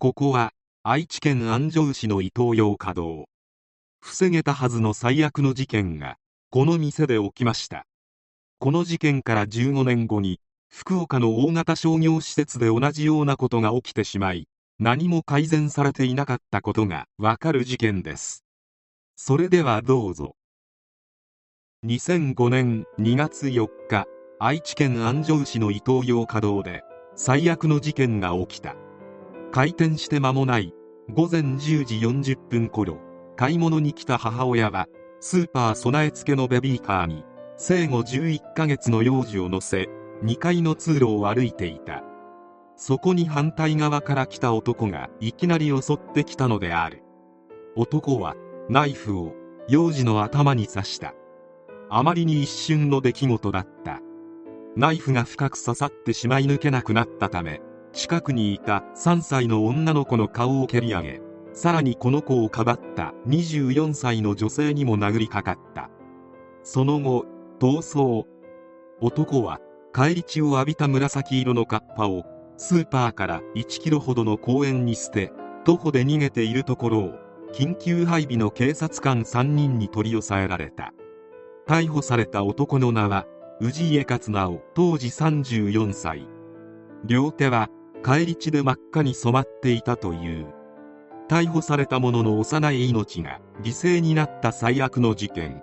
ここは愛知県安城市の伊東洋華堂防げたはずの最悪の事件がこの店で起きました。この事件から15年後に福岡の大型商業施設で同じようなことが起きてしまい何も改善されていなかったことがわかる事件です。それではどうぞ。2005年2月4日愛知県安城市の伊東洋華堂で最悪の事件が起きた。開店して間もない。午前10時40分頃。買い物に来た母親はスーパー備え付けのベビーカーに生後11ヶ月の幼児を乗せ2階の通路を歩いていた。そこに反対側から来た男がいきなり襲ってきたのである。男はナイフを幼児の頭に刺した。あまりに一瞬の出来事だった。ナイフが深く刺さってしまい抜けなくなったため近くにいた3歳の女の子の顔を蹴り上げさらにこの子をかばった24歳の女性にも殴りかかった。その後逃走。男は返り血を浴びた紫色のカッパをスーパーから1キロほどの公園に捨て徒歩で逃げているところを緊急配備の警察官3人に取り押さえられた。逮捕された男の名は氏家勝直当時34歳。両手は返り血で真っ赤に染まっていたという。逮捕された者の幼い命が犠牲になった最悪の事件。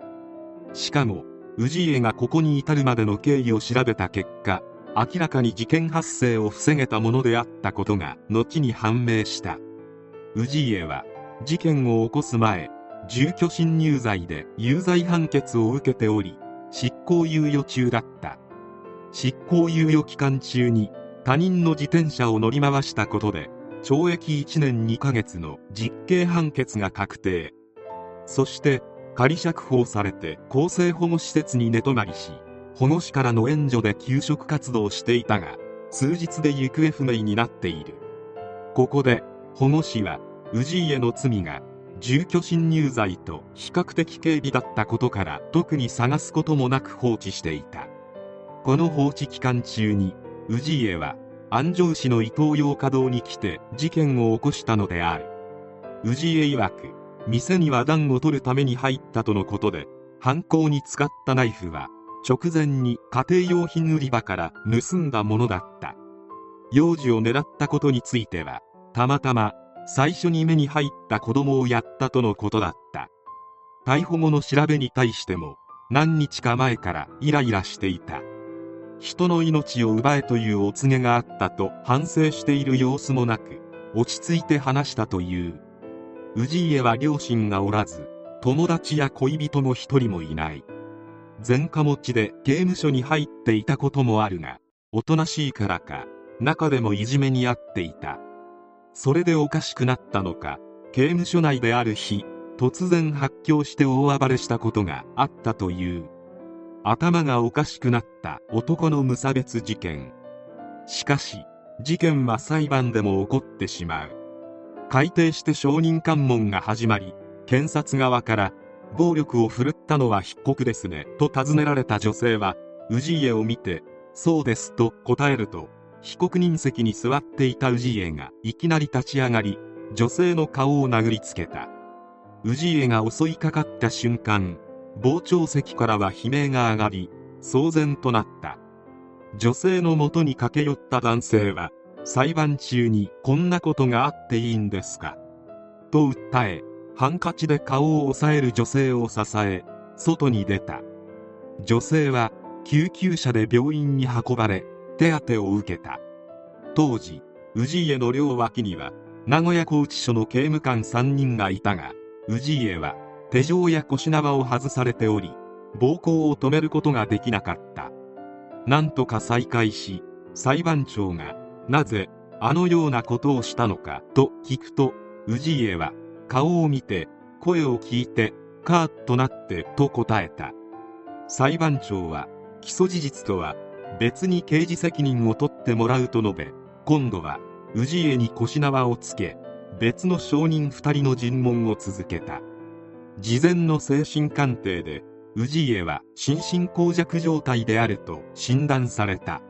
しかも氏家がここに至るまでの経緯を調べた結果明らかに事件発生を防げたものであったことが後に判明した。氏家は事件を起こす前住居侵入罪で有罪判決を受けており執行猶予中だった。執行猶予期間中に他人の自転車を乗り回したことで懲役1年2ヶ月の実刑判決が確定。そして仮釈放されて更生保護施設に寝泊まりし保護司からの援助で給食活動していたが数日で行方不明になっている。ここで保護司は氏家の罪が住居侵入罪と比較的軽微だったことから特に探すこともなく放置していた。この放置期間中に氏家は安城市の伊東洋華堂に来て事件を起こしたのである。氏家曰く店には暖を取るために入ったとのことで犯行に使ったナイフは直前に家庭用品売り場から盗んだものだった。幼児を狙ったことについてはたまたま最初に目に入った子供をやったとのことだった。逮捕後の調べに対しても何日か前からイライラしていた。人の命を奪えというお告げがあったと反省している様子もなく落ち着いて話したという。氏家は両親がおらず友達や恋人も一人もいない。前科持ちで刑務所に入っていたこともあるがおとなしいからか中でもいじめにあっていた。それでおかしくなったのか刑務所内である日突然発狂して大暴れしたことがあったという。頭がおかしくなった男の無差別事件。しかし事件は裁判でも起こってしまう。改定して証人喚問が始まり検察側から暴力を振るったのは被告ですねと尋ねられた女性は氏家を見てそうですと答えると被告人席に座っていた氏家がいきなり立ち上がり女性の顔を殴りつけた。氏家が襲いかかった瞬間傍聴席からは悲鳴が上がり騒然となった。女性のもとに駆け寄った男性は裁判中にこんなことがあっていいんですかと訴えハンカチで顔を押さえる女性を支え外に出た。女性は救急車で病院に運ばれ手当てを受けた。当時氏家の両脇には名古屋拘置所の刑務官3人がいたが氏家は手錠や腰縄を外されており暴行を止めることができなかった。なんとか再開し裁判長がなぜあのようなことをしたのかと聞くと氏家は顔を見て声を聞いてカーッとなってと答えた。裁判長は起訴事実とは別に刑事責任を取ってもらうと述べ今度は氏家に腰縄をつけ別の証人2人の尋問を続けた。事前の精神鑑定で氏家は心神耗弱状態であると診断された。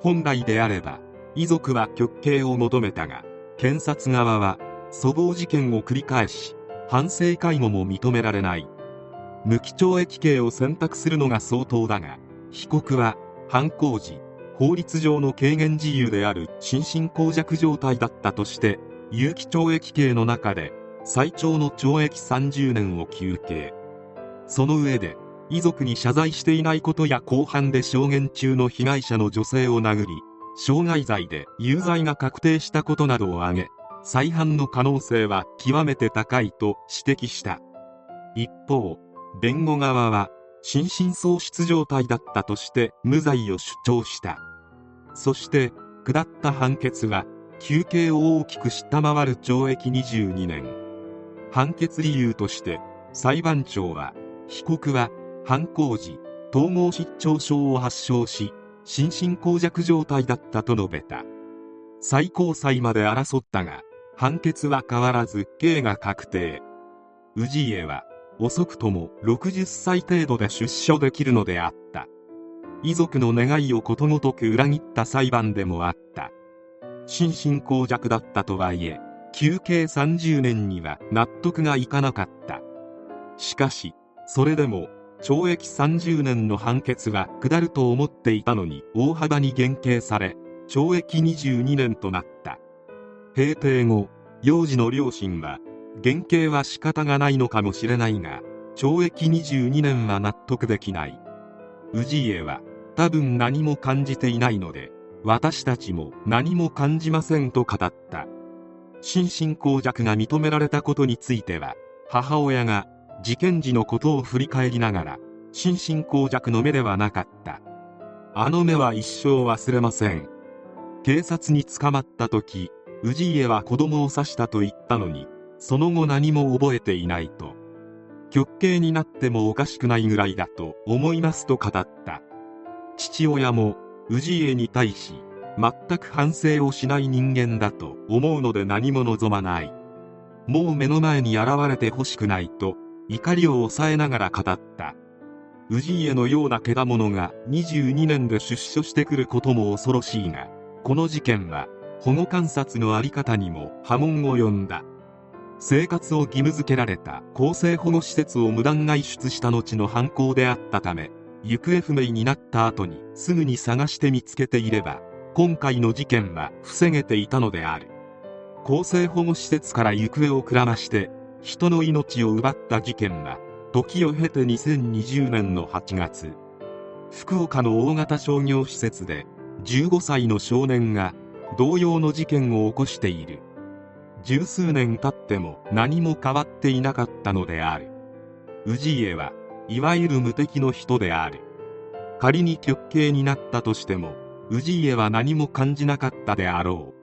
本来であれば遺族は極刑を求めたが検察側は粗暴事件を繰り返し反省介護も認められない。無期懲役刑を選択するのが相当だが被告は犯行時法律上の軽減自由である心神耗弱状態だったとして有期懲役刑の中で最長の懲役30年を求刑。その上で遺族に謝罪していないことや公判で証言中の被害者の女性を殴り傷害罪で有罪が確定したことなどを挙げ再犯の可能性は極めて高いと指摘した。一方弁護側は心神喪失状態だったとして無罪を主張した。そして下った判決は求刑を大きく下回る懲役22年。判決理由として裁判長は被告は犯行時統合失調症を発症し心神耗弱状態だったと述べた。最高裁まで争ったが判決は変わらず刑が確定。氏家は遅くとも60歳程度で出所できるのであった。遺族の願いをことごとく裏切った裁判でもあった。心神耗弱だったとはいえ休刑30年には納得がいかなかった。しかしそれでも懲役30年の判決は下ると思っていたのに大幅に減刑され懲役22年となった。閉廷後幼児の両親は減刑は仕方がないのかもしれないが懲役22年は納得できない。氏家は多分何も感じていないので私たちも何も感じませんと語った。心神耗弱が認められたことについては母親が事件時のことを振り返りながら心神耗弱の目ではなかった。あの目は一生忘れません。警察に捕まった時氏家は子供を刺したと言ったのにその後何も覚えていないと。極刑になってもおかしくないぐらいだと思いますと語った。父親も氏家に対し全く反省をしない人間だと思うので何も望まない。もう目の前に現れてほしくないと怒りを抑えながら語った。氏家のようなけだものが22年で出所してくることも恐ろしいがこの事件は保護観察の在り方にも波紋を呼んだ。生活を義務付けられた更生保護施設を無断外出した後の犯行であったため行方不明になった後にすぐに探して見つけていれば今回の事件は防げていたのである。更生保護施設から行方をくらまして人の命を奪った事件は時を経て2020年の8月福岡の大型商業施設で15歳の少年が同様の事件を起こしている。十数年経っても何も変わっていなかったのである。氏家はいわゆる無敵の人である。仮に極刑になったとしても氏家は何も感じなかったであろう。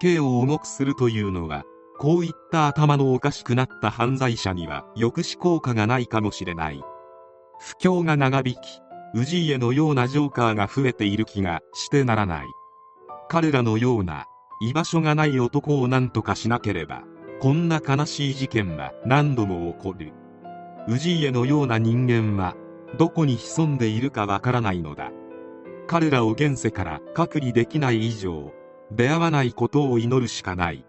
刑を重くするというのはこういった頭のおかしくなった犯罪者には抑止効果がないかもしれない。不況が長引き氏家のようなジョーカーが増えている気がしてならない。彼らのような居場所がない男を何とかしなければこんな悲しい事件は何度も起こる。氏家のような人間はどこに潜んでいるかわからないのだ。彼らを現世から隔離できない以上出会わないことを祈るしかない。